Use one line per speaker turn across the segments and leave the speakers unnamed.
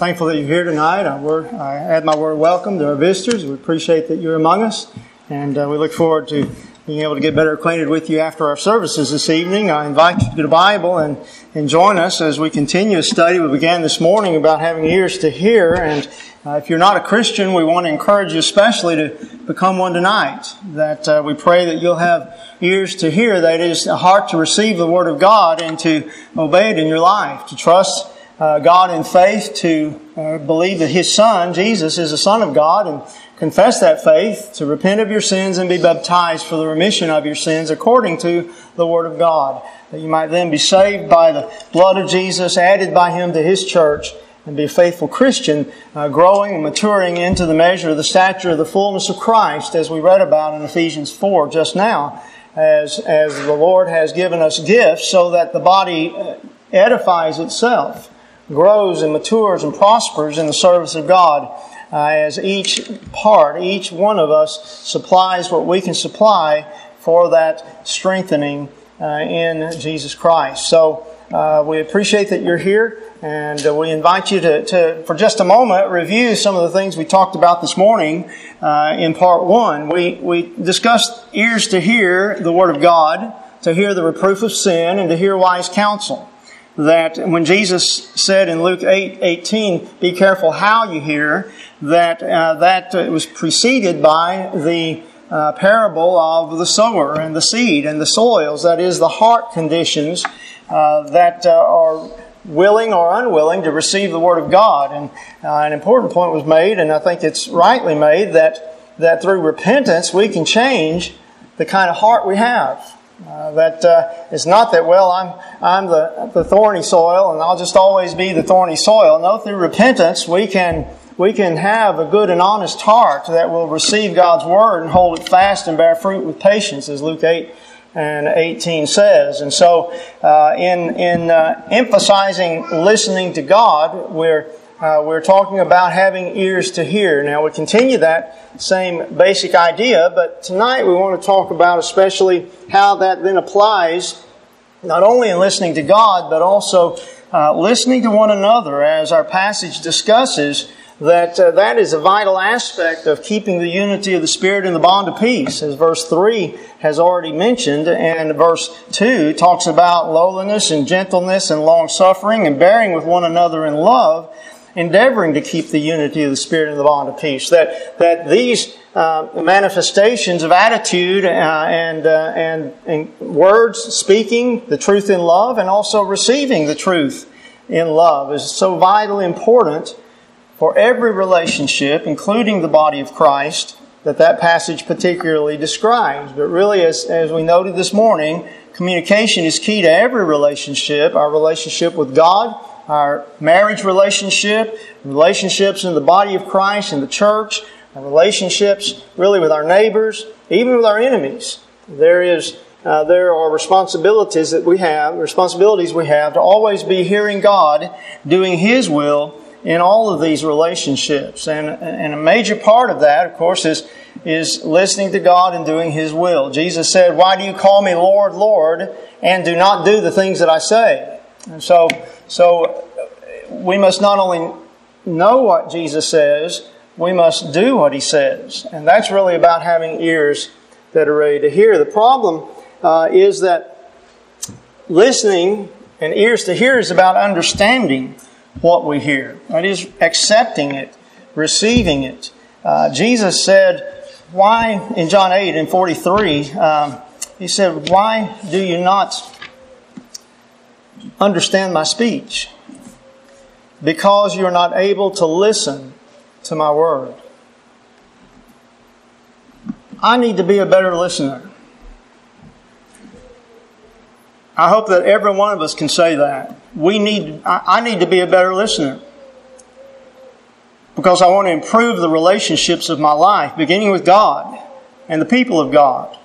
thankful that you're here tonight. I, word, I add my word welcome to our visitors. We appreciate that you're among us, and uh, we look forward to being able to get better acquainted with you after our services this evening. I invite you to the Bible and, and join us as we continue a study we began this morning about having ears to hear. And uh, if you're not a Christian, we want to encourage you especially to become one tonight. That uh, we pray that you'll have ears to hear, that is, a heart to receive the Word of God and to obey it in your life, to trust uh, God in faith, to uh, believe that His Son, Jesus, is the Son of God, and confess that faith, to repent of your sins and be baptized for the remission of your sins according to the Word of God. That you might then be saved by the blood of Jesus, added by Him to His church, and be a faithful Christian, uh, growing and maturing into the measure of the stature of the fullness of Christ, as we read about in Ephesians 4 just now, as, as the Lord has given us gifts so that the body uh, edifies itself grows and matures and prospers in the service of God uh, as each part, each one of us supplies what we can supply for that strengthening uh, in Jesus Christ. So uh, we appreciate that you're here, and uh, we invite you to, to, for just a moment, review some of the things we talked about this morning uh, in part one. We, we discussed ears to hear the Word of God, to hear the reproof of sin, and to hear wise counsel that when Jesus said in Luke 8 18, be careful how you hear, that uh, that uh, was preceded by the uh, parable of the sower and the seed and the soils, that is, the heart conditions uh, that uh, are willing or unwilling to receive the Word of God. And uh, an important point was made, and I think it's rightly made, that, that through repentance we can change the kind of heart we have. Uh, that uh, it's not that well I'm I'm the the thorny soil and I'll just always be the thorny soil. No, through repentance we can we can have a good and honest heart that will receive God's word and hold it fast and bear fruit with patience, as Luke eight and 18 says. And so, uh, in in uh, emphasizing listening to God, we're uh, we're talking about having ears to hear. Now, we continue that same basic idea, but tonight we want to talk about especially how that then applies not only in listening to God, but also uh, listening to one another, as our passage discusses. That uh, that is a vital aspect of keeping the unity of the Spirit in the bond of peace, as verse three has already mentioned, and verse two talks about lowliness and gentleness and long suffering and bearing with one another in love endeavoring to keep the unity of the Spirit and the bond of peace. That, that these uh, manifestations of attitude uh, and, uh, and, and words, speaking the truth in love, and also receiving the truth in love is so vitally important for every relationship, including the body of Christ, that that passage particularly describes. But really, as, as we noted this morning, communication is key to every relationship, our relationship with God, our marriage relationship, relationships in the body of Christ, in the church, our relationships really with our neighbors, even with our enemies. There is uh, there are responsibilities that we have, responsibilities we have to always be hearing God, doing His will in all of these relationships. And, and a major part of that, of course, is, is listening to God and doing His will. Jesus said, Why do you call me Lord, Lord, and do not do the things that I say? And so so we must not only know what Jesus says, we must do what he says. And that's really about having ears that are ready to hear. The problem uh, is that listening and ears to hear is about understanding what we hear. That is, accepting it, receiving it. Uh, Jesus said, Why, in John 8 and 43, um, he said, Why do you not understand my speech because you're not able to listen to my word. I need to be a better listener. I hope that every one of us can say that. We need, I need to be a better listener because I want to improve the relationships of my life, beginning with God and the people of God,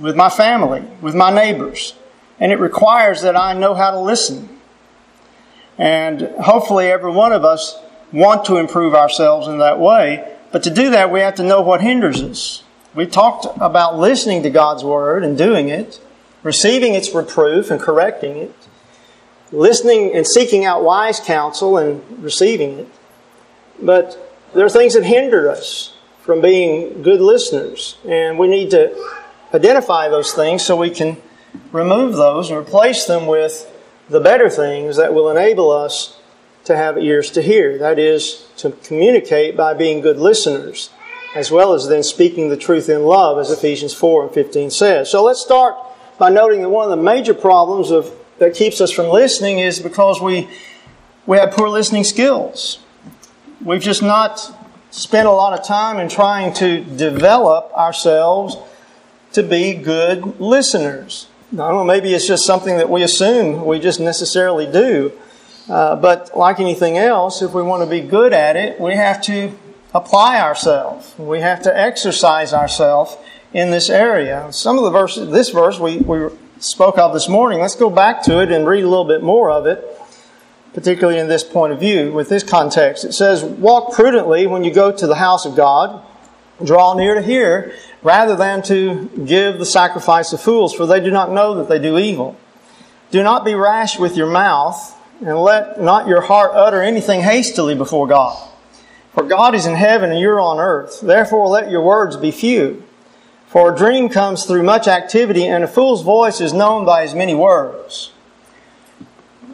with my family, with my neighbors. And it requires that I know how to listen. And hopefully, every one of us want to improve ourselves in that way. But to do that, we have to know what hinders us. We talked about listening to God's Word and doing it, receiving its reproof and correcting it, listening and seeking out wise counsel and receiving it, but there are things that hinder us from being good listeners, and we need to identify those things so we can remove those and replace them with the better things that will enable us to have ears to hear. That is, to communicate by being good listeners, as well as then speaking the truth in love, as Ephesians 4 and 15 says. So let's start by noting that one of the major problems of, that keeps us from listening is because we, we have poor listening skills. We've just not spent a lot of time in trying to develop ourselves to be good listeners. I don't know, maybe it's just something that we assume we just necessarily do. Uh, but like anything else, if we want to be good at it, we have to apply ourselves. We have to exercise ourselves in this area. Some of the verses, this verse we, we spoke of this morning, let's go back to it and read a little bit more of it, particularly in this point of view, with this context. It says, Walk prudently when you go to the house of God, draw near to hear, rather than to give the sacrifice of fools, for they do not know that they do evil. Do not be rash with your mouth and let not your heart utter anything hastily before God. For God is in heaven and you're on earth. Therefore let your words be few. For a dream comes through much activity and a fool's voice is known by his many words.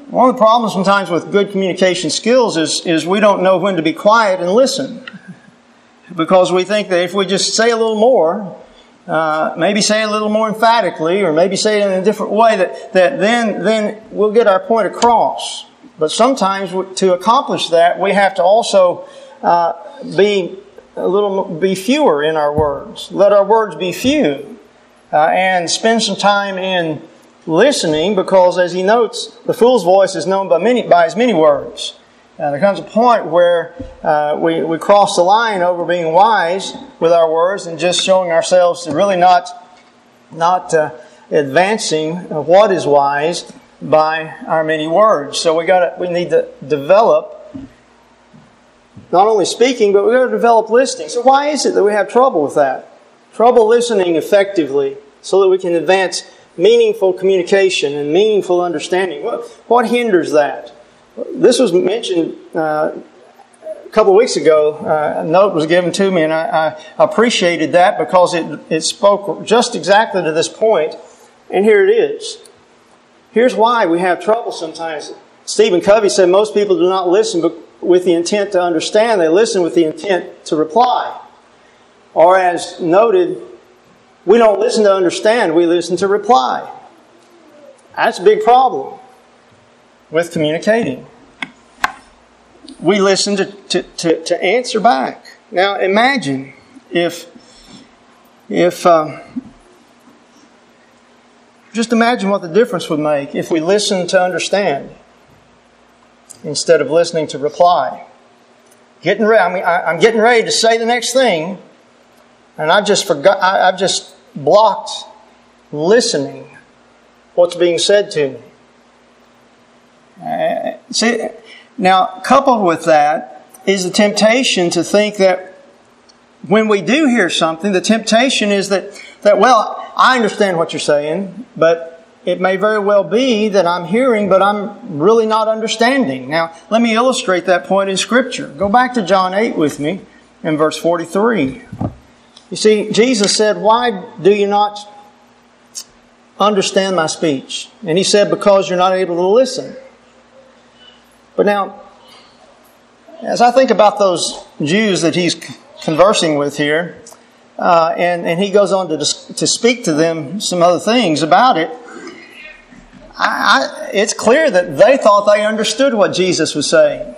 One of the problems sometimes with good communication skills is, is we don't know when to be quiet and listen. Because we think that if we just say a little more, uh, maybe say a little more emphatically, or maybe say it in a different way, that, that then, then we'll get our point across. But sometimes to accomplish that, we have to also uh, be a little be fewer in our words. Let our words be few, uh, and spend some time in listening, because as he notes, the fool's voice is known by many by his many words. Uh, there comes a point where uh, we, we cross the line over being wise with our words and just showing ourselves to really not, not uh, advancing what is wise by our many words. So we got we need to develop not only speaking, but we got to develop listening. So why is it that we have trouble with that? Trouble listening effectively so that we can advance meaningful communication and meaningful understanding. What, what hinders that? This was mentioned uh, a couple of weeks ago. Uh, a note was given to me, and I, I, appreciated that because it, it spoke just exactly to this point. And here it is. Here's why we have trouble sometimes. Stephen Covey said most people do not listen with the intent to understand, they listen with the intent to reply. Or, as noted, we don't listen to understand, we listen to reply. That's a big problem with communicating. We listen to, to, to, to answer back. Now imagine if, if um, just imagine what the difference would make if we listen to understand instead of listening to reply. Getting ready, I mean, I, am getting ready to say the next thing, and I just forgot, I, I've just blocked listening what's being said to me. Uh, see, now, coupled with that is the temptation to think that when we do hear something, the temptation is that, that well, I understand what you're saying, but it may very well be that I'm hearing, but I'm really not understanding. Now, let me illustrate that point in Scripture. Go back to John 8 with me in verse 43. You see, Jesus said, Why do you not understand my speech? And he said, Because you're not able to listen. But now, as I think about those Jews that he's conversing with here, uh, and, and he goes on to, to speak to them some other things about it, I, I, it's clear that they thought they understood what Jesus was saying.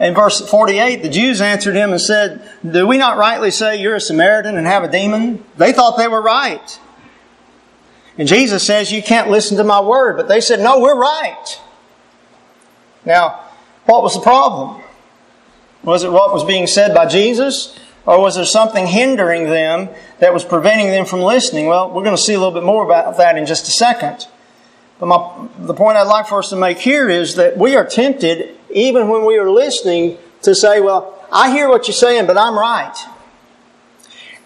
In verse 48, the Jews answered him and said, Do we not rightly say you're a Samaritan and have a demon? They thought they were right. And Jesus says, You can't listen to my word. But they said, No, we're right. Now, what was the problem? Was it what was being said by Jesus? Or was there something hindering them that was preventing them from listening? Well, we're going to see a little bit more about that in just a second. But my, the point I'd like for us to make here is that we are tempted, even when we are listening, to say, well, I hear what you're saying, but I'm right.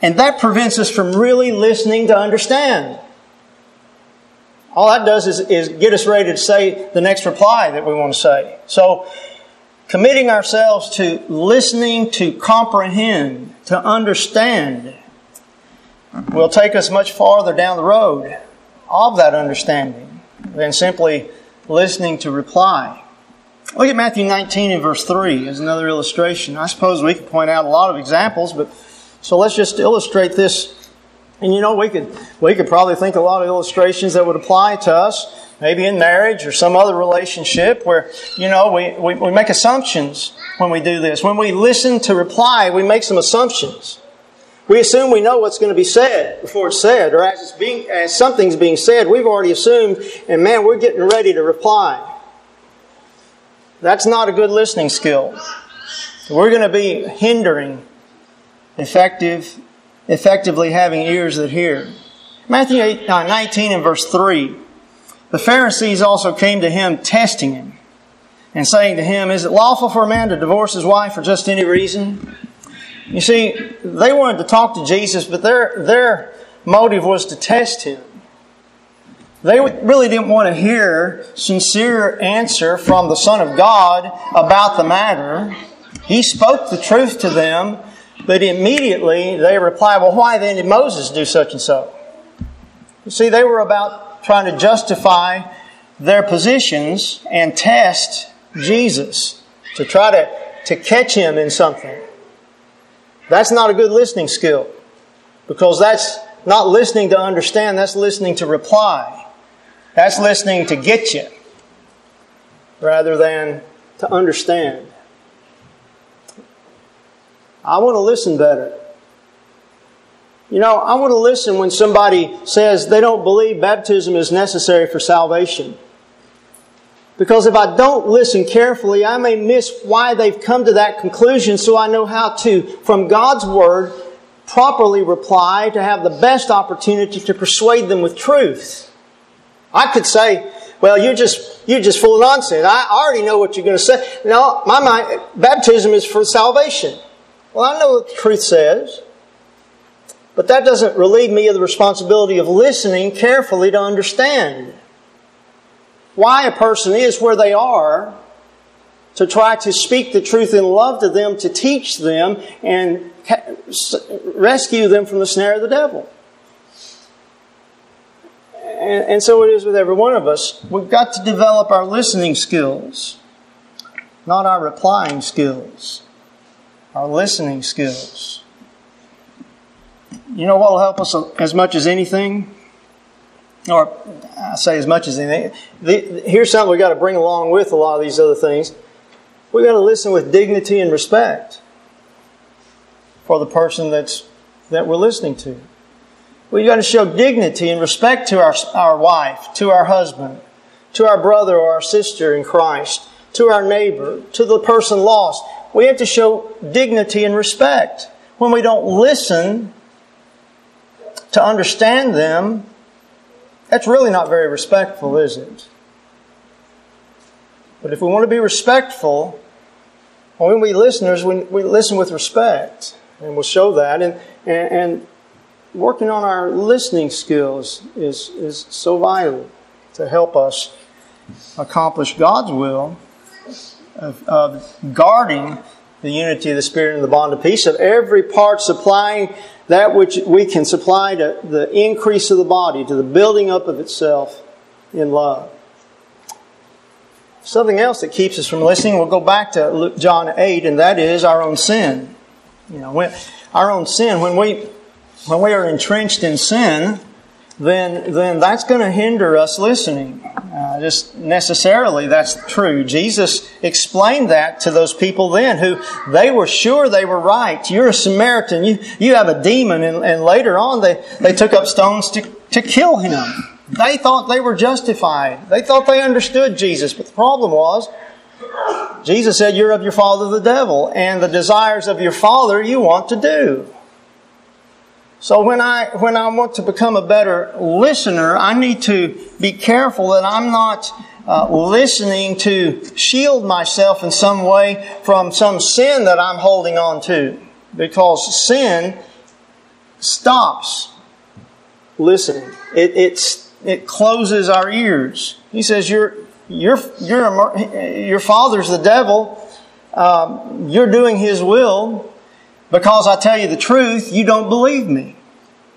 And that prevents us from really listening to understand. All that does is, is get us ready to say the next reply that we want to say. So, committing ourselves to listening to comprehend, to understand, will take us much farther down the road of that understanding than simply listening to reply. Look at Matthew 19 and verse 3 as another illustration. I suppose we could point out a lot of examples, but so let's just illustrate this. And you know, we could, we could probably think a lot of illustrations that would apply to us, maybe in marriage or some other relationship where, you know, we, we, we make assumptions when we do this. When we listen to reply, we make some assumptions. We assume we know what's going to be said before it's said, or as, it's being, as something's being said, we've already assumed, and man, we're getting ready to reply. That's not a good listening skill. We're going to be hindering effective, effectively having ears that hear. Matthew 8, uh, 19 and verse 3. The Pharisees also came to him testing him and saying to him, Is it lawful for a man to divorce his wife for just any reason? You see, they wanted to talk to Jesus, but their, their motive was to test him. They really didn't want to hear sincere answer from the Son of God about the matter. He spoke the truth to them, but immediately they reply, Well, why then did Moses do such and so? You see, they were about trying to justify their positions and test Jesus to try to, to catch him in something. That's not a good listening skill because that's not listening to understand, that's listening to reply. That's listening to get you rather than to understand. I want to listen better. You know, I want to listen when somebody says they don't believe baptism is necessary for salvation. Because if I don't listen carefully, I may miss why they've come to that conclusion so I know how to, from God's Word, properly reply to have the best opportunity to persuade them with truth. I could say, well, you're just, you're just full of nonsense. I already know what you're going to say. No, my mind, baptism is for salvation. Well, I know what the truth says. But that doesn't relieve me of the responsibility of listening carefully to understand why a person is where they are, to try to speak the truth in love to them, to teach them, and rescue them from the snare of the devil. And, so it is with every one of us. We've got to develop our listening skills, not our replying skills, our listening skills. You know what will help us as much as anything? Or I say as much as anything. Here's something we've got to bring along with a lot of these other things. We've got to listen with dignity and respect for the person that's, that we're listening to. We've got to show dignity and respect to our, our wife, to our husband, to our brother or our sister in Christ, to our neighbor, to the person lost. We have to show dignity and respect. When we don't listen to understand them, that's really not very respectful, is it? But if we want to be respectful, when we listeners, we, we listen with respect, and we'll show that. And, and, and working on our listening skills is, is so vital to help us accomplish God's will of, of guarding the unity of the Spirit and the bond of peace, of every part supplying that which we can supply to the increase of the body, to the building up of itself in love. Something else that keeps us from listening, we'll go back to John 8, and that is our own sin. You know, when, our own sin, when we when we are entrenched in sin, then, then that's going to hinder us listening. Uh, just necessarily, that's true. Jesus explained that to those people then who they were sure they were right. You're a Samaritan. You, you have a demon. And, and later on, they, they took up stones to, to kill him. They thought they were justified. They thought they understood Jesus. But the problem was, Jesus said, You're of your father the devil, and the desires of your father you want to do. So when I, when I want to become a better listener, I need to be careful that I'm not uh, listening to shield myself in some way from some sin that I'm holding on to. Because sin stops listening. It, it's, it closes our ears. He says, your, your, your, your father's the devil um, you're doing His will because I tell you the truth, you don't believe me.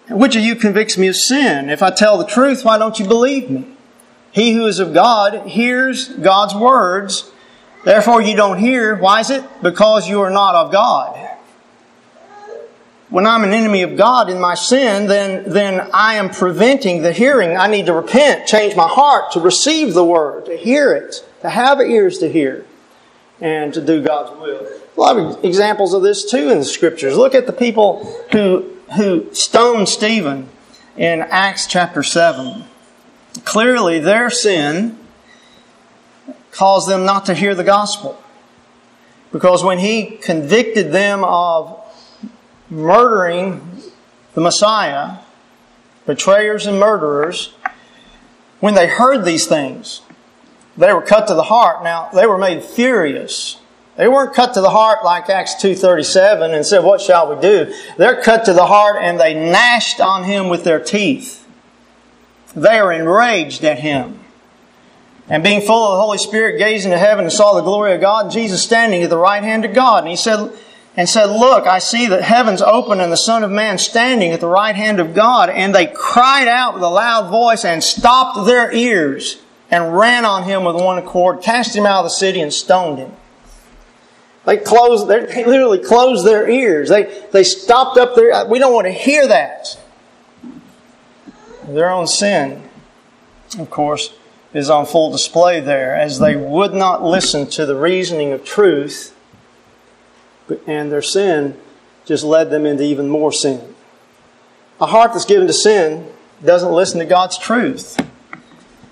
Which of you convicts me of sin? If I tell the truth, why don't you believe me? He who is of God hears God's words. Therefore you don't hear. Why is it? Because you are not of God. When I'm an enemy of God in my sin, then, then I am preventing the hearing. I need to repent, change my heart to receive the word, to hear it, to have ears to hear, and to do God's will. A lot of examples of this too in the scriptures. Look at the people who who stoned Stephen in Acts chapter 7. Clearly, their sin caused them not to hear the gospel. Because when he convicted them of murdering the Messiah, betrayers and murderers, when they heard these things, they were cut to the heart. Now, they were made furious they weren't cut to the heart like Acts 2.37 and said, what shall we do? They're cut to the heart and they gnashed on him with their teeth. They are enraged at him. And being full of the Holy Spirit, gazing to heaven and saw the glory of God, Jesus standing at the right hand of God. And he said, and said, Look, I see that heaven's open and the Son of Man standing at the right hand of God. And they cried out with a loud voice and stopped their ears and ran on him with one accord, cast him out of the city and stoned him. They closed, they literally closed their ears. They, they stopped up their, we don't want to hear that. Their own sin, of course, is on full display there as they would not listen to the reasoning of truth, and their sin just led them into even more sin. A heart that's given to sin doesn't listen to God's truth.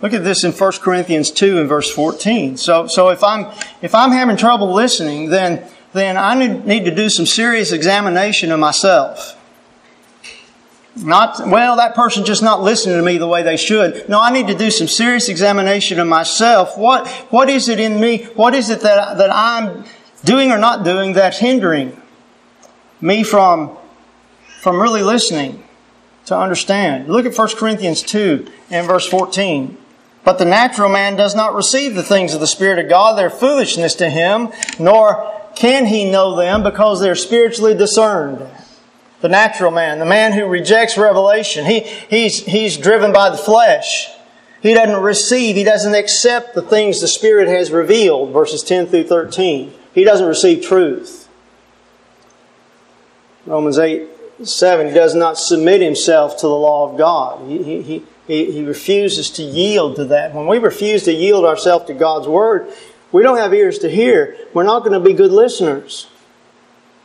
Look at this in 1 Corinthians 2 and verse 14. So, so if I'm, if I'm having trouble listening, then, then I need, to do some serious examination of myself. Not, well, that person just not listening to me the way they should. No, I need to do some serious examination of myself. What, what is it in me? What is it that, that I'm doing or not doing that's hindering me from, from really listening to understand? Look at 1 Corinthians 2 and verse 14. But the natural man does not receive the things of the Spirit of God. They're foolishness to him, nor can he know them because they're spiritually discerned. The natural man, the man who rejects revelation, he, he's, he's driven by the flesh. He doesn't receive, he doesn't accept the things the Spirit has revealed, verses 10 through 13. He doesn't receive truth. Romans 8, 7, he does not submit himself to the law of God. He, he, he, he refuses to yield to that. When we refuse to yield ourselves to God's Word, we don't have ears to hear. We're not going to be good listeners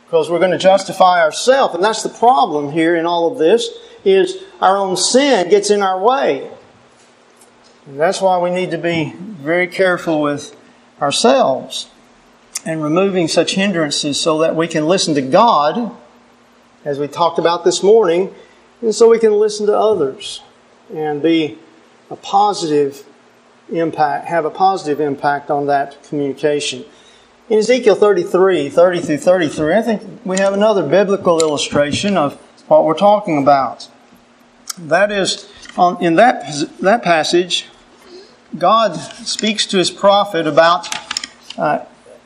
because we're going to justify ourselves. And that's the problem here in all of this is our own sin gets in our way. And that's why we need to be very careful with ourselves and removing such hindrances so that we can listen to God, as we talked about this morning, and so we can listen to others and be a positive impact, have a positive impact on that communication. In Ezekiel 33, 30 through 33, I think we have another biblical illustration of what we're talking about. That is, in that, that passage, God speaks to his prophet about uh,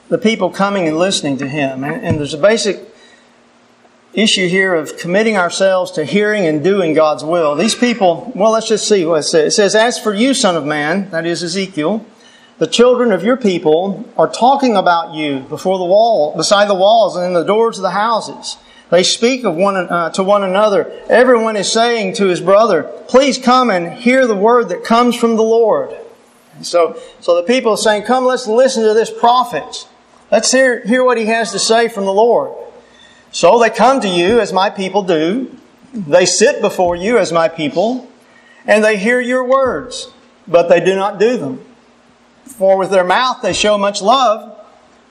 the people coming and listening to him. And, and there's a basic issue here of committing ourselves to hearing and doing God's will. These people, well, let's just see what it says. It says, As for you, son of man, that is Ezekiel, the children of your people are talking about you before the wall, beside the walls and in the doors of the houses. They speak of one uh, to one another. Everyone is saying to his brother, "Please come and hear the word that comes from the Lord." So, so the people are saying, "Come, let's listen to this prophet. Let's hear hear what he has to say from the Lord." So they come to you as my people do. They sit before you as my people, and they hear your words, but they do not do them. For with their mouth they show much love,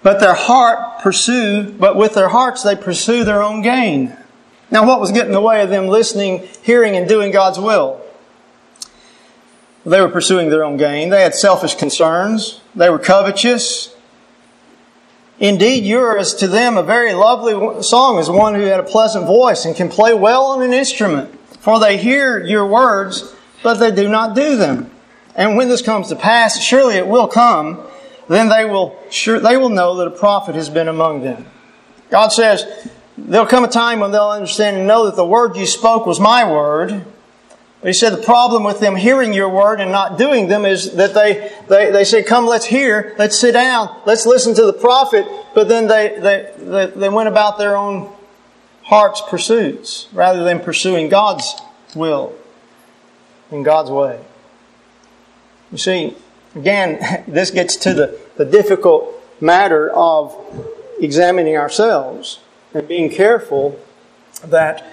but their heart pursue, but with their hearts they pursue their own gain. Now what was getting in the way of them listening, hearing, and doing God's will? They were pursuing their own gain. They had selfish concerns. They were covetous. Indeed, yours to them a very lovely song as one who had a pleasant voice and can play well on an instrument. For they hear your words, but they do not do them. And when this comes to pass, surely it will come, then they will sure they will know that a prophet has been among them. God says, there'll come a time when they'll understand and know that the word you spoke was my word. He said the problem with them hearing your word and not doing them is that they, they, they say, come, let's hear, let's sit down, let's listen to the prophet, but then they, they, they, they went about their own heart's pursuits rather than pursuing God's will in God's way. You see, again, this gets to the, the difficult matter of examining ourselves and being careful that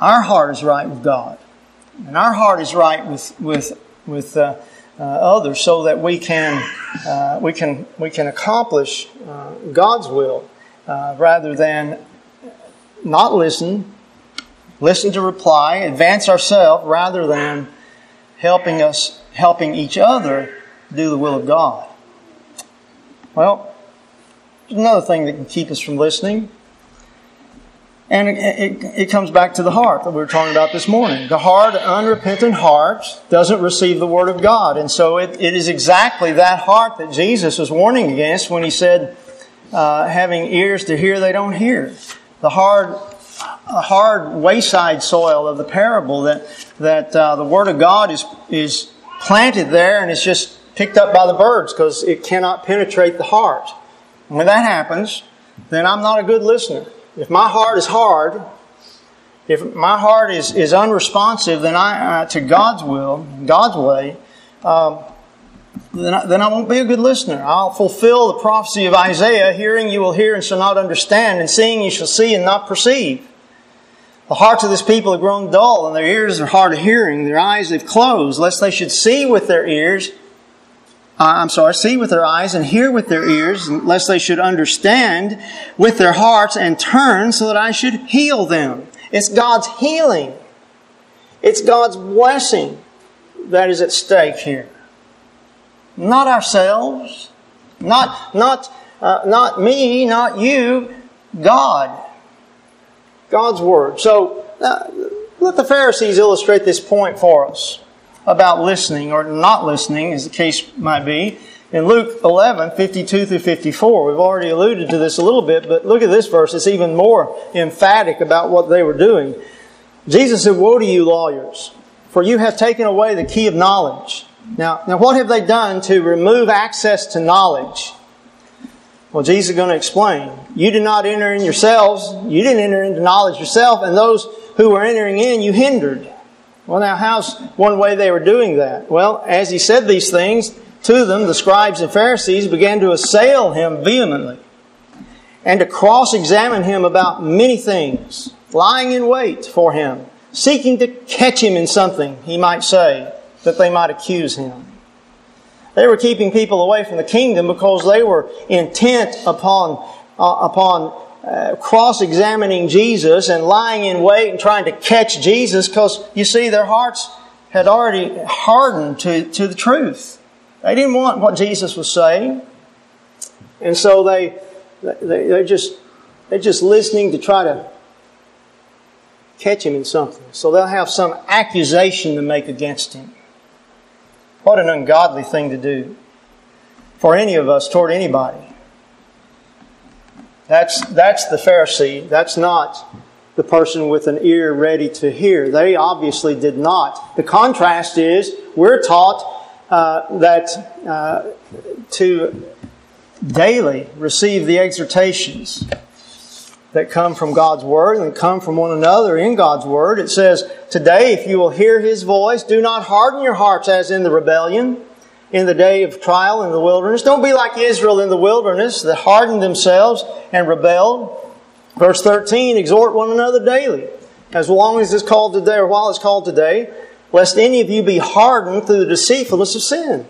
our heart is right with God and our heart is right with with with uh, uh, others, so that we can uh, we can we can accomplish uh, God's will uh, rather than not listen, listen to reply, advance ourselves rather than helping us helping each other do the will of God. Well, another thing that can keep us from listening. And it, it, it, comes back to the heart that we were talking about this morning. The hard, unrepentant heart doesn't receive the Word of God. And so it, it is exactly that heart that Jesus was warning against when he said, uh, having ears to hear, they don't hear. The hard, hard wayside soil of the parable that, that uh, the Word of God is, is planted there and it's just picked up by the birds because it cannot penetrate the heart. And When that happens, then I'm not a good listener. If my heart is hard, if my heart is, is unresponsive then I, uh, to God's will, God's way, um, then, I, then I won't be a good listener. I'll fulfill the prophecy of Isaiah hearing you will hear and shall not understand, and seeing you shall see and not perceive. The hearts of this people have grown dull, and their ears are hard of hearing, their eyes have closed, lest they should see with their ears uh, I'm sorry, see with their eyes and hear with their ears, lest they should understand with their hearts and turn so that I should heal them. It's God's healing. It's God's blessing that is at stake here. Not ourselves, not, not, uh, not me, not you, God. God's Word. So, uh, let the Pharisees illustrate this point for us about listening or not listening, as the case might be. In Luke 11, 52 through 54, we've already alluded to this a little bit, but look at this verse. It's even more emphatic about what they were doing. Jesus said, Woe to you, lawyers, for you have taken away the key of knowledge. Now, now what have they done to remove access to knowledge? Well, Jesus is going to explain. You did not enter in yourselves. You didn't enter into knowledge yourself, and those who were entering in, you hindered. Well, now, how's one way they were doing that? Well, as he said these things to them, the scribes and Pharisees began to assail him vehemently and to cross examine him about many things, lying in wait for him, seeking to catch him in something he might say, that they might accuse him. They were keeping people away from the kingdom because they were intent upon, uh, upon uh, cross-examining Jesus and lying in wait and trying to catch Jesus because you see their hearts had already hardened to, to the truth. They didn't want what Jesus was saying. And so they, they, they're just, they're just listening to try to catch him in something. So they'll have some accusation to make against him. What an ungodly thing to do for any of us toward anybody. That's, that's the Pharisee. That's not the person with an ear ready to hear. They obviously did not. The contrast is we're taught uh, that uh, to daily receive the exhortations that come from God's Word and come from one another in God's Word. It says, Today, if you will hear His voice, do not harden your hearts as in the rebellion in the day of trial in the wilderness. Don't be like Israel in the wilderness that hardened themselves and rebelled. Verse 13, exhort one another daily, as long as it's called today, or while it's called today, lest any of you be hardened through the deceitfulness of sin.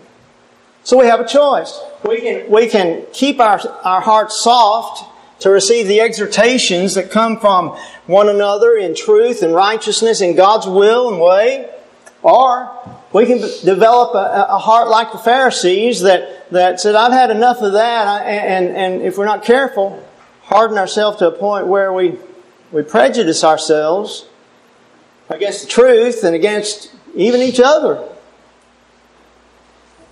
So we have a choice. We can, we can keep our, our hearts soft to receive the exhortations that come from one another in truth and righteousness in God's will and way, or we can develop a, a, heart like the Pharisees that, that said, I've had enough of that, and, and if we're not careful, harden ourselves to a point where we, we prejudice ourselves against the truth and against even each other.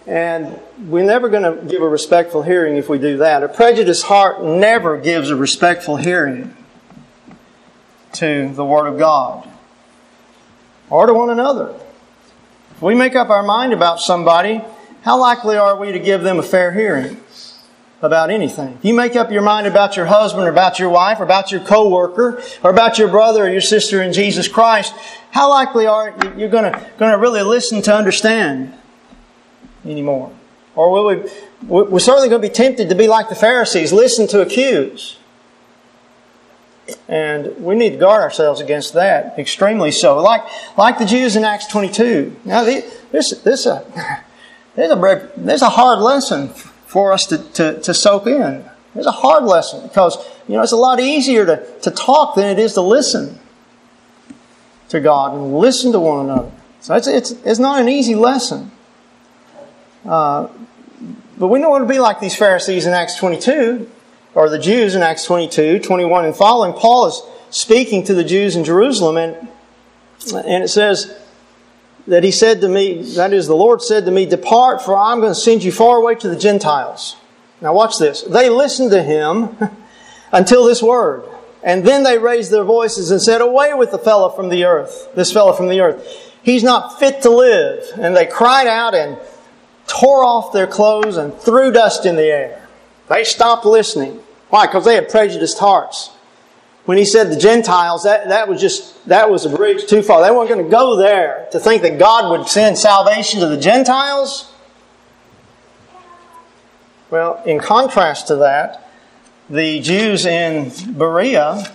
And we're never going to give a respectful hearing if we do that. A prejudiced heart never gives a respectful hearing to the Word of God or to one another. We make up our mind about somebody, how likely are we to give them a fair hearing about anything? If you make up your mind about your husband or about your wife or about your coworker or about your brother or your sister in Jesus Christ, how likely are you going to, going to really listen to understand anymore? Or will we, we're certainly going to be tempted to be like the Pharisees, listen to accuse. And we need to guard ourselves against that extremely so. Like, like the Jews in Acts 22. Now, this, this, uh, there's, a, there's a hard lesson for us to, to, to soak in. It's a hard lesson because, you know, it's a lot easier to, to talk than it is to listen to God and listen to one another. So it's, it's, it's not an easy lesson. Uh, but we don't want to be like these Pharisees in Acts 22 or the Jews in Acts 22, 21 and following, Paul is speaking to the Jews in Jerusalem, and, and it says that he said to me, that is, the Lord said to me, Depart, for I'm going to send you far away to the Gentiles. Now watch this. They listened to him until this word. And then they raised their voices and said, Away with the fellow from the earth, this fellow from the earth. He's not fit to live. And they cried out and tore off their clothes and threw dust in the air. They stopped listening. Why? Because they had prejudiced hearts. When he said the Gentiles, that, that was just, that was a bridge too far. They weren't going to go there to think that God would send salvation to the Gentiles. Well, in contrast to that, the Jews in Berea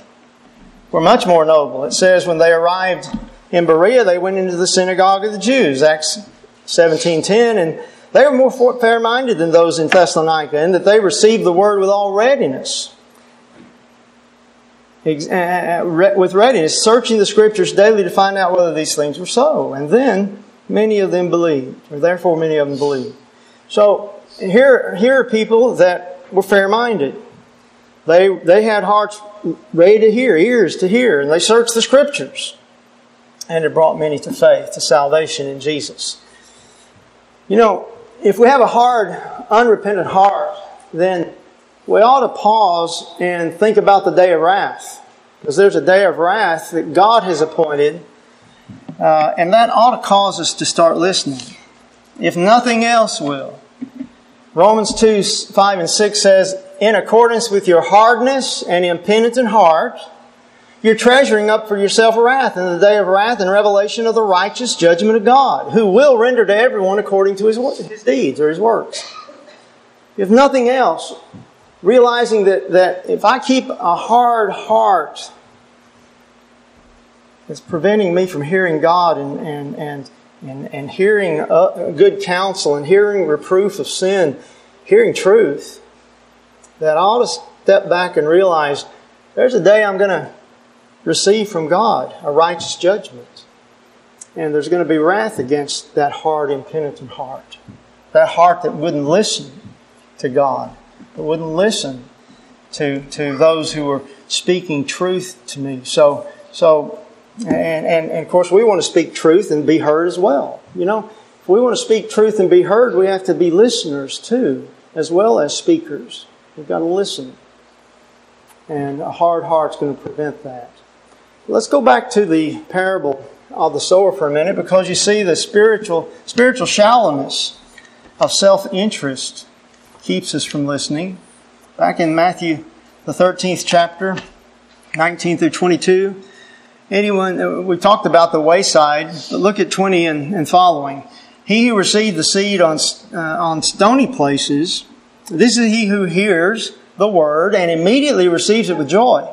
were much more noble. It says when they arrived in Berea, they went into the synagogue of the Jews, Acts 17.10, and they were more fair minded than those in Thessalonica, in that they received the word with all readiness. Uh, uh, with readiness, searching the scriptures daily to find out whether these things were so. And then many of them believed, or therefore many of them believed. So here, here are people that were fair minded. They, they had hearts ready to hear, ears to hear, and they searched the scriptures. And it brought many to faith, to salvation in Jesus. You know, if we have a hard, unrepentant heart, then we ought to pause and think about the day of wrath. Because there's a day of wrath that God has appointed, uh, and that ought to cause us to start listening. If nothing else will. Romans 2 5 and 6 says, In accordance with your hardness and impenitent heart, you're treasuring up for yourself wrath in the day of wrath and revelation of the righteous judgment of God, who will render to everyone according to his, his deeds or his works. If nothing else, realizing that, that if I keep a hard heart, it's preventing me from hearing God and, and, and, and, and hearing uh, good counsel and hearing reproof of sin, hearing truth, that I ought to step back and realize there's a day I'm going to receive from God a righteous judgment. And there's going to be wrath against that hard, impenitent heart. That heart that wouldn't listen to God, that wouldn't listen to, to those who were speaking truth to me. So, so and, and, and of course, we want to speak truth and be heard as well. You know, if we want to speak truth and be heard, we have to be listeners too, as well as speakers. We've got to listen. And a hard heart's going to prevent that. Let's go back to the parable of the sower for a minute because you see the spiritual spiritual shallowness of self-interest keeps us from listening. Back in Matthew the 13th chapter, 19 through 22, anyone we talked about the wayside, but look at 20 and, and following. He who received the seed on uh, on stony places, this is he who hears the word and immediately receives it with joy.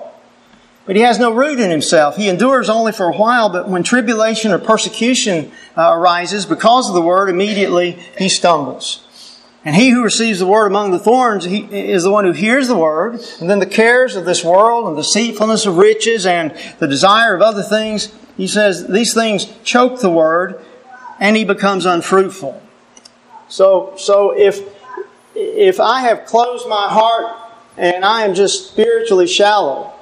But he has no root in himself. He endures only for a while, but when tribulation or persecution uh, arises because of the word, immediately he stumbles. And he who receives the word among the thorns he, is the one who hears the word, and then the cares of this world and the deceitfulness of riches and the desire of other things, he says, these things choke the word, and he becomes unfruitful. So, so if, if I have closed my heart and I am just spiritually shallow,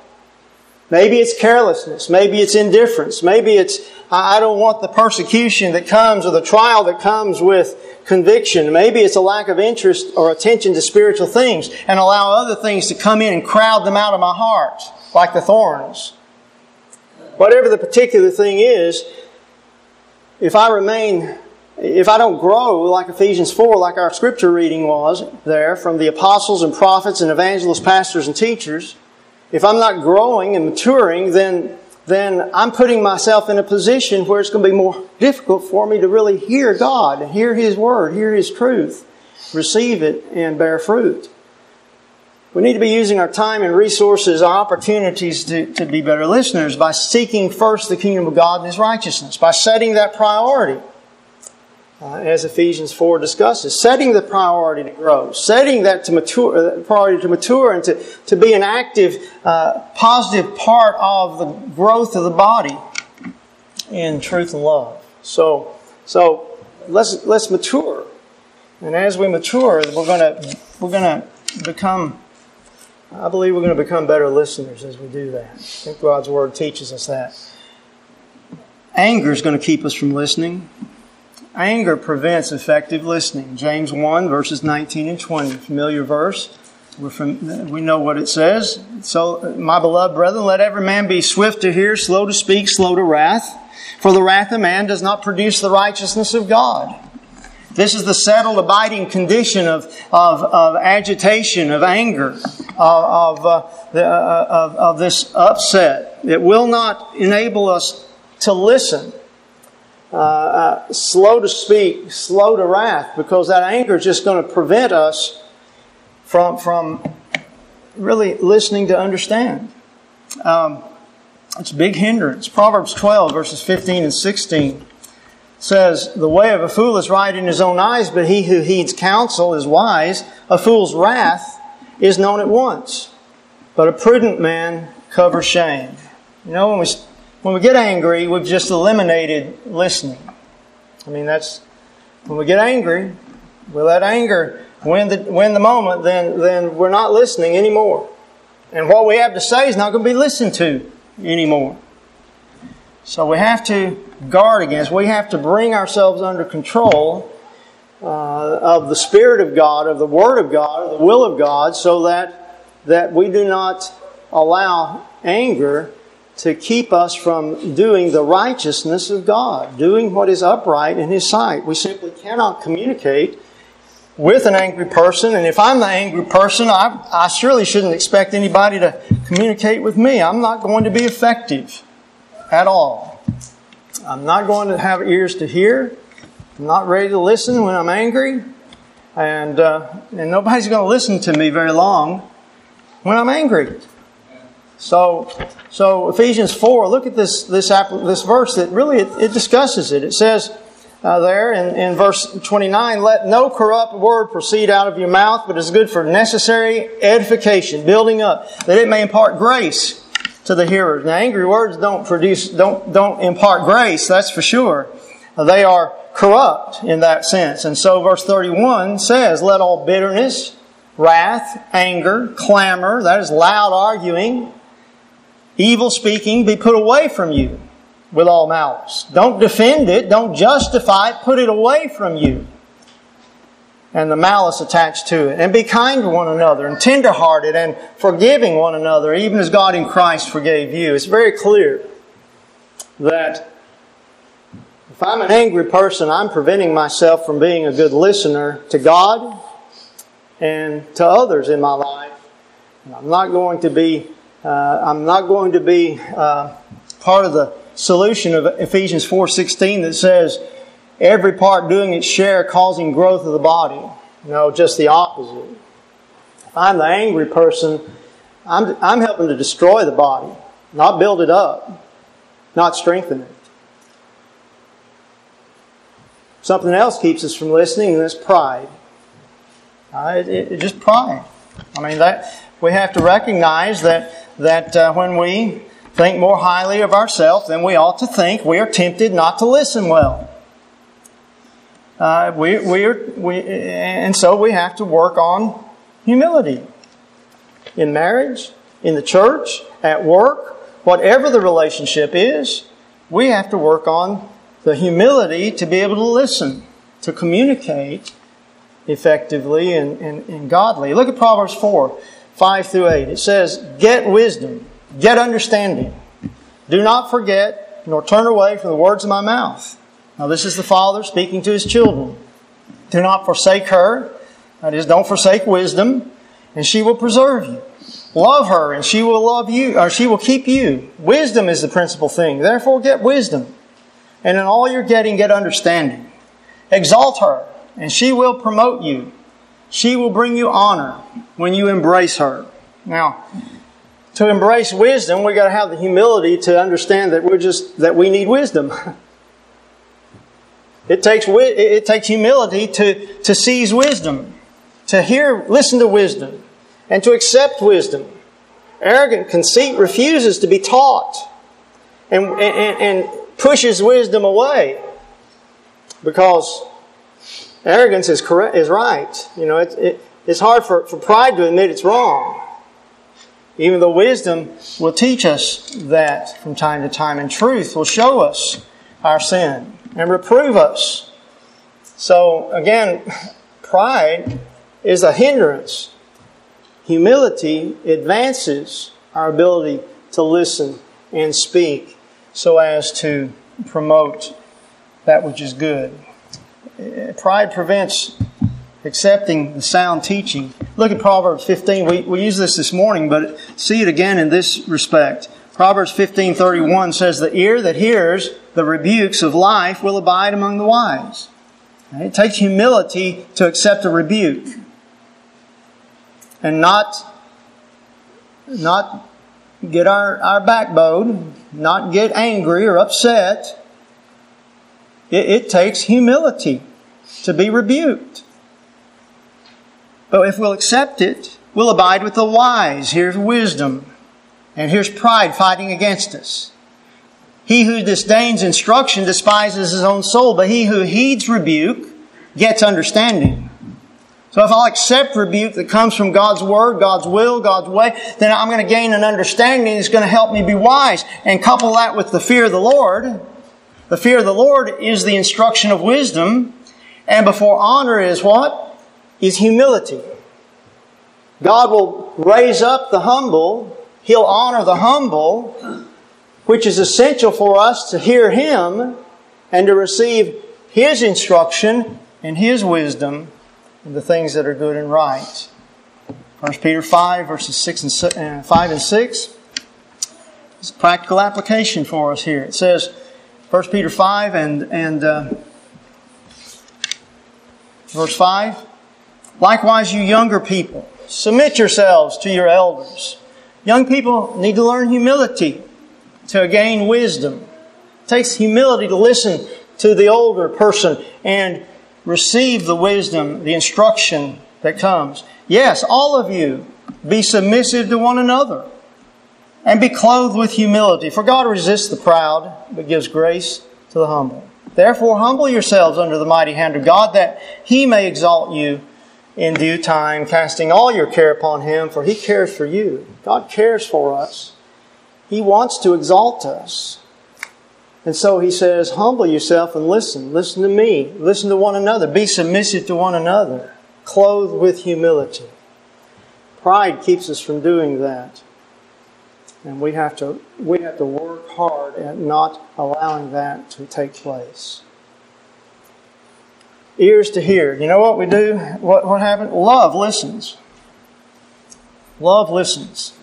Maybe it's carelessness. Maybe it's indifference. Maybe it's I don't want the persecution that comes or the trial that comes with conviction. Maybe it's a lack of interest or attention to spiritual things and allow other things to come in and crowd them out of my heart, like the thorns. Whatever the particular thing is, if I remain, if I don't grow like Ephesians 4, like our scripture reading was there from the apostles and prophets and evangelists, pastors and teachers, if I'm not growing and maturing, then then I'm putting myself in a position where it's going to be more difficult for me to really hear God, hear His Word, hear His truth, receive it, and bear fruit. We need to be using our time and resources, our opportunities to, to be better listeners by seeking first the kingdom of God and His righteousness, by setting that priority uh, as Ephesians 4 discusses, setting the priority to grow, setting that to mature, uh, priority to mature and to, to be an active, uh, positive part of the growth of the body in truth and love. So, so let's, let's mature. And as we mature, we're gonna, we're gonna become, I believe we're gonna become better listeners as we do that. I think God's Word teaches us that. Anger is going to keep us from listening. Anger prevents effective listening. James 1, verses 19 and 20, familiar verse. We're from, we know what it says. So, my beloved brethren, let every man be swift to hear, slow to speak, slow to wrath. For the wrath of man does not produce the righteousness of God. This is the settled, abiding condition of, of, of agitation, of anger, of, of, uh, the, uh, of, of this upset. It will not enable us to listen uh, uh, slow to speak, slow to wrath, because that anger is just going to prevent us from, from really listening to understand. Um, it's a big hindrance. Proverbs 12, verses 15 and 16 says, The way of a fool is right in his own eyes, but he who heeds counsel is wise. A fool's wrath is known at once, but a prudent man covers shame. You know, when we when we get angry, we've just eliminated listening. I mean, that's when we get angry, we let anger win the, win the moment, then, then we're not listening anymore. And what we have to say is not going to be listened to anymore. So we have to guard against, we have to bring ourselves under control uh, of the Spirit of God, of the Word of God, of the will of God, so that, that we do not allow anger to keep us from doing the righteousness of God, doing what is upright in His sight. We simply cannot communicate with an angry person, and if I'm the angry person, I, I surely shouldn't expect anybody to communicate with me. I'm not going to be effective at all. I'm not going to have ears to hear. I'm not ready to listen when I'm angry, and uh, and nobody's going to listen to me very long when I'm angry. So, so Ephesians 4, look at this, this, this verse that really it, it discusses it. It says uh, there in, in verse 29, let no corrupt word proceed out of your mouth, but is good for necessary edification, building up, that it may impart grace to the hearers. Now, angry words don't produce, don't, don't impart grace, that's for sure. They are corrupt in that sense. And so verse 31 says, let all bitterness, wrath, anger, clamor, that is loud arguing, evil speaking be put away from you with all malice. Don't defend it, don't justify it, put it away from you. And the malice attached to it. And be kind to one another, and tenderhearted, and forgiving one another, even as God in Christ forgave you. It's very clear that if I'm an angry person, I'm preventing myself from being a good listener to God and to others in my life. I'm not going to be uh, I'm not going to be uh, part of the solution of Ephesians 4:16 that says every part doing its share causing growth of the body. No, just the opposite. If I'm the angry person, I'm, I'm helping to destroy the body, not build it up, not strengthen it. Something else keeps us from listening, and that's pride. Uh, it, it, just pride. I mean, that we have to recognize that that uh, when we think more highly of ourselves than we ought to think, we are tempted not to listen well. Uh, we, we are, we, and so we have to work on humility in marriage, in the church, at work, whatever the relationship is. we have to work on the humility to be able to listen, to communicate effectively and, and, and godly. Look at Proverbs 4 5 through 8. It says, Get wisdom, get understanding. Do not forget nor turn away from the words of my mouth. Now, this is the Father speaking to his children. Do not forsake her. That is, don't forsake wisdom, and she will preserve you. Love her, and she will love you, or she will keep you. Wisdom is the principal thing. Therefore, get wisdom. And in all you're getting, get understanding. Exalt her, and she will promote you. She will bring you honor when you embrace her. Now, to embrace wisdom, we got to have the humility to understand that we're just that we need wisdom. It takes it takes humility to to seize wisdom, to hear, listen to wisdom, and to accept wisdom. Arrogant conceit refuses to be taught, and and, and pushes wisdom away because arrogance is correct is right. You know, it, it, it's hard for, for pride to admit it's wrong. Even though wisdom will teach us that from time to time, and truth will show us our sin and reprove us. So, again, pride is a hindrance. Humility advances our ability to listen and speak so as to promote that which is good. Uh, pride prevents accepting the sound teaching. Look at Proverbs 15. We, we use this this morning, but see it again in this respect. Proverbs 15:31 says, "The ear that hears the rebukes of life will abide among the wise." It takes humility to accept a rebuke and not not get our, our backbone, not get angry or upset. It, it takes humility to be rebuked. But if we'll accept it, we'll abide with the wise. Here's wisdom. And here's pride fighting against us. He who disdains instruction despises his own soul, but he who heeds rebuke gets understanding. So if I'll accept rebuke that comes from God's word, God's will, God's way, then I'm going to gain an understanding that's going to help me be wise. And couple that with the fear of the Lord. The fear of the Lord is the instruction of wisdom. And before honor is what? Is humility. God will raise up the humble He'll honor the humble, which is essential for us to hear Him and to receive His instruction and His wisdom in the things that are good and right. 1 Peter 5, verses 6 and uh, 5 and 6. It's a practical application for us here. It says, 1 Peter 5 and, and uh, verse 5. Likewise, you younger people, submit yourselves to your elders. Young people need to learn humility to gain wisdom. It takes humility to listen to the older person and receive the wisdom, the instruction that comes. Yes, all of you be submissive to one another and be clothed with humility. For God resists the proud, but gives grace to the humble. Therefore, humble yourselves under the mighty hand of God that he may exalt you in due time, casting all your care upon Him, for He cares for you. God cares for us. He wants to exalt us. And so He says, humble yourself and listen. Listen to me. Listen to one another. Be submissive to one another. Clothed with humility. Pride keeps us from doing that. And we have to, we have to work hard at not allowing that to take place ears to hear. You know what we do? What, what happened? Love listens. Love listens.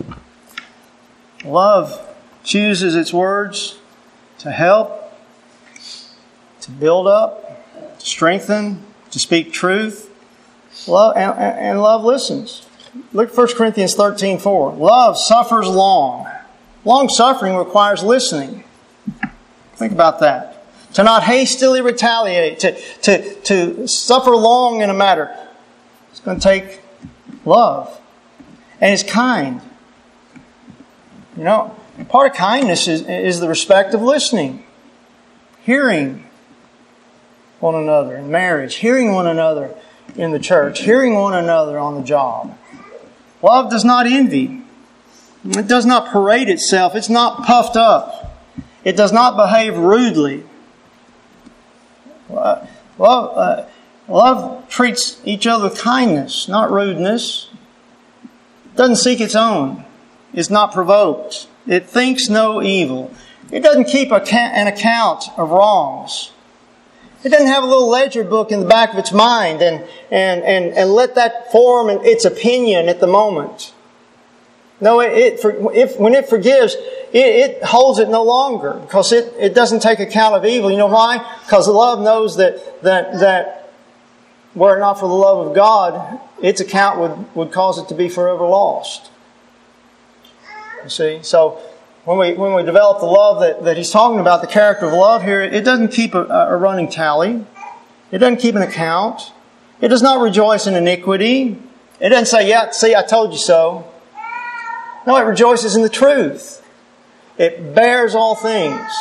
Love chooses its words to help, to build up, to strengthen, to speak truth. Love and, and love listens. Look at 1 Corinthians 13 4. Love suffers long. Long suffering requires listening. Think about that to not hastily retaliate, to, to, to suffer long in a matter. It's going to take love. And it's kind. You know, part of kindness is, is the respect of listening, hearing one another in marriage, hearing one another in the church, hearing one another on the job. Love does not envy. It does not parade itself. It's not puffed up. It does not behave rudely. Uh, love, uh, love treats each other with kindness, not rudeness. It doesn't seek its own. It's not provoked. It thinks no evil. It doesn't keep an account of wrongs. It doesn't have a little ledger book in the back of its mind and, and, and, and let that form its opinion at the moment. No, it, it if, when it forgives, it, it, holds it no longer because it, it doesn't take account of evil. You know why? Because love knows that, that, that were it not for the love of God, its account would, would cause it to be forever lost. You see? So, when we, when we develop the love that, that he's talking about, the character of love here, it doesn't keep a, a running tally. It doesn't keep an account. It does not rejoice in iniquity. It doesn't say, yeah, see, I told you so. No, it rejoices in the truth. It bears all things,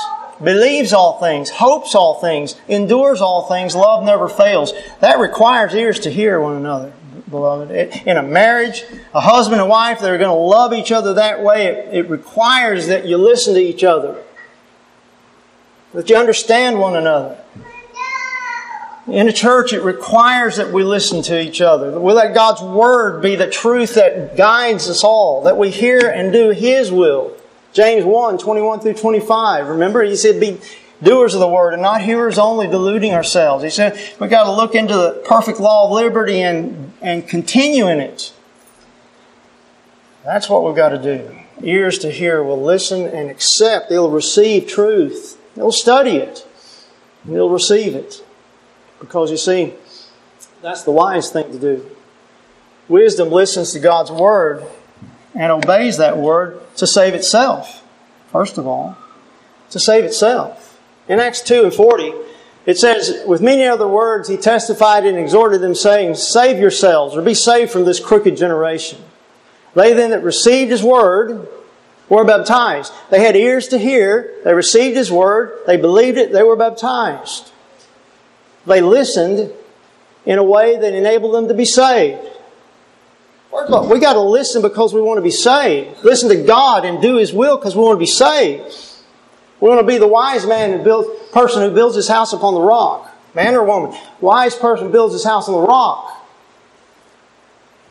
believes all things, hopes all things, endures all things. Love never fails. That requires ears to hear one another beloved. In a marriage, a husband and wife that are going to love each other that way, it, it requires that you listen to each other, that you understand one another. In a church, it requires that we listen to each other. We let God's Word be the truth that guides us all, that we hear and do His will. James 1, 21 through 25. Remember, he said, be doers of the word and not hearers only, deluding ourselves. He said we've got to look into the perfect law of liberty and, and continue in it. That's what we've got to do. Ears to hear will listen and accept. They'll receive truth. They'll study it. They'll receive it. Because you see, that's the wise thing to do. Wisdom listens to God's word and obeys that word to save itself, first of all. To save itself. In Acts 2 and 40, it says, With many other words, he testified and exhorted them, saying, Save yourselves, or be saved from this crooked generation. They then that received his word were baptized. They had ears to hear, they received his word, they believed it, they were baptized. They listened in a way that enabled them to be saved. We got to listen because we want to be saved. Listen to God and do His will because we want to be saved. We want to be the wise man who builds, person who builds his house upon the rock. Man or woman. Wise person builds his house on the rock.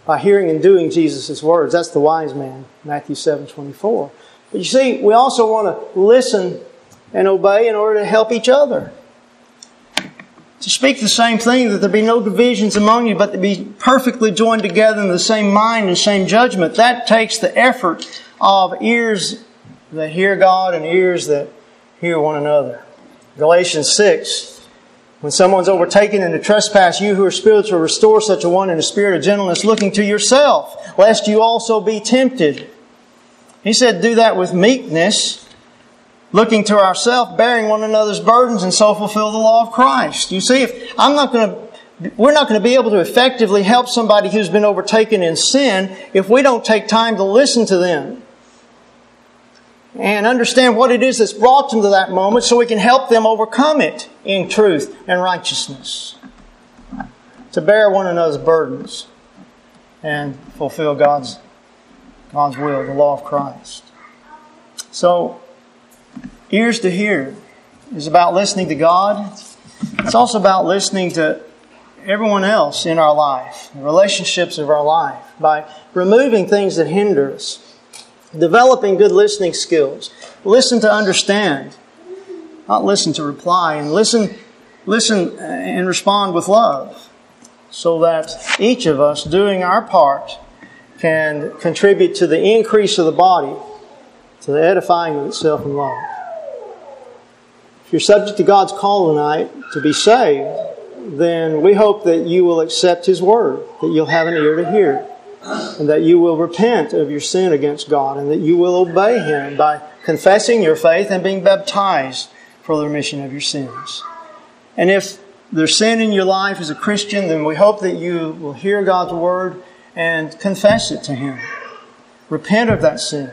By hearing and doing Jesus' words. That's the wise man. Matthew 7 24. But you see, we also want to listen and obey in order to help each other. To speak the same thing, that there be no divisions among you, but to be perfectly joined together in the same mind and same judgment. That takes the effort of ears that hear God and ears that hear one another. Galatians 6. When someone's overtaken in a trespass, you who are spiritual, restore such a one in a spirit of gentleness, looking to yourself, lest you also be tempted. He said, do that with meekness, looking to ourselves, bearing one another's burdens, and so fulfill the law of Christ. You see, if I'm not going to, we're not going to be able to effectively help somebody who's been overtaken in sin if we don't take time to listen to them and understand what it is that's brought them to that moment so we can help them overcome it in truth and righteousness. To bear one another's burdens and fulfill God's, God's will, the law of Christ. So, ears to hear is about listening to God. It's also about listening to everyone else in our life, the relationships of our life, by removing things that hinder us Developing good listening skills. Listen to understand, not listen to reply, and listen, listen uh, and respond with love, so that each of us doing our part can contribute to the increase of the body, to the edifying of itself in love. If you're subject to God's call tonight to be saved, then we hope that you will accept His word, that you'll have an ear to hear and that you will repent of your sin against God, and that you will obey Him by confessing your faith and being baptized for the remission of your sins. And if there's sin in your life as a Christian, then we hope that you will hear God's word and confess it to Him. Repent of that sin,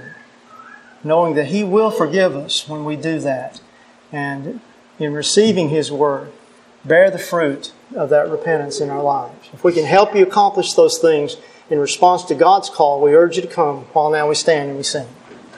knowing that He will forgive us when we do that. And in receiving His word, bear the fruit of that repentance in our lives. If we can help you accomplish those things, in response to God's call, we urge you to come while now we stand and we sing.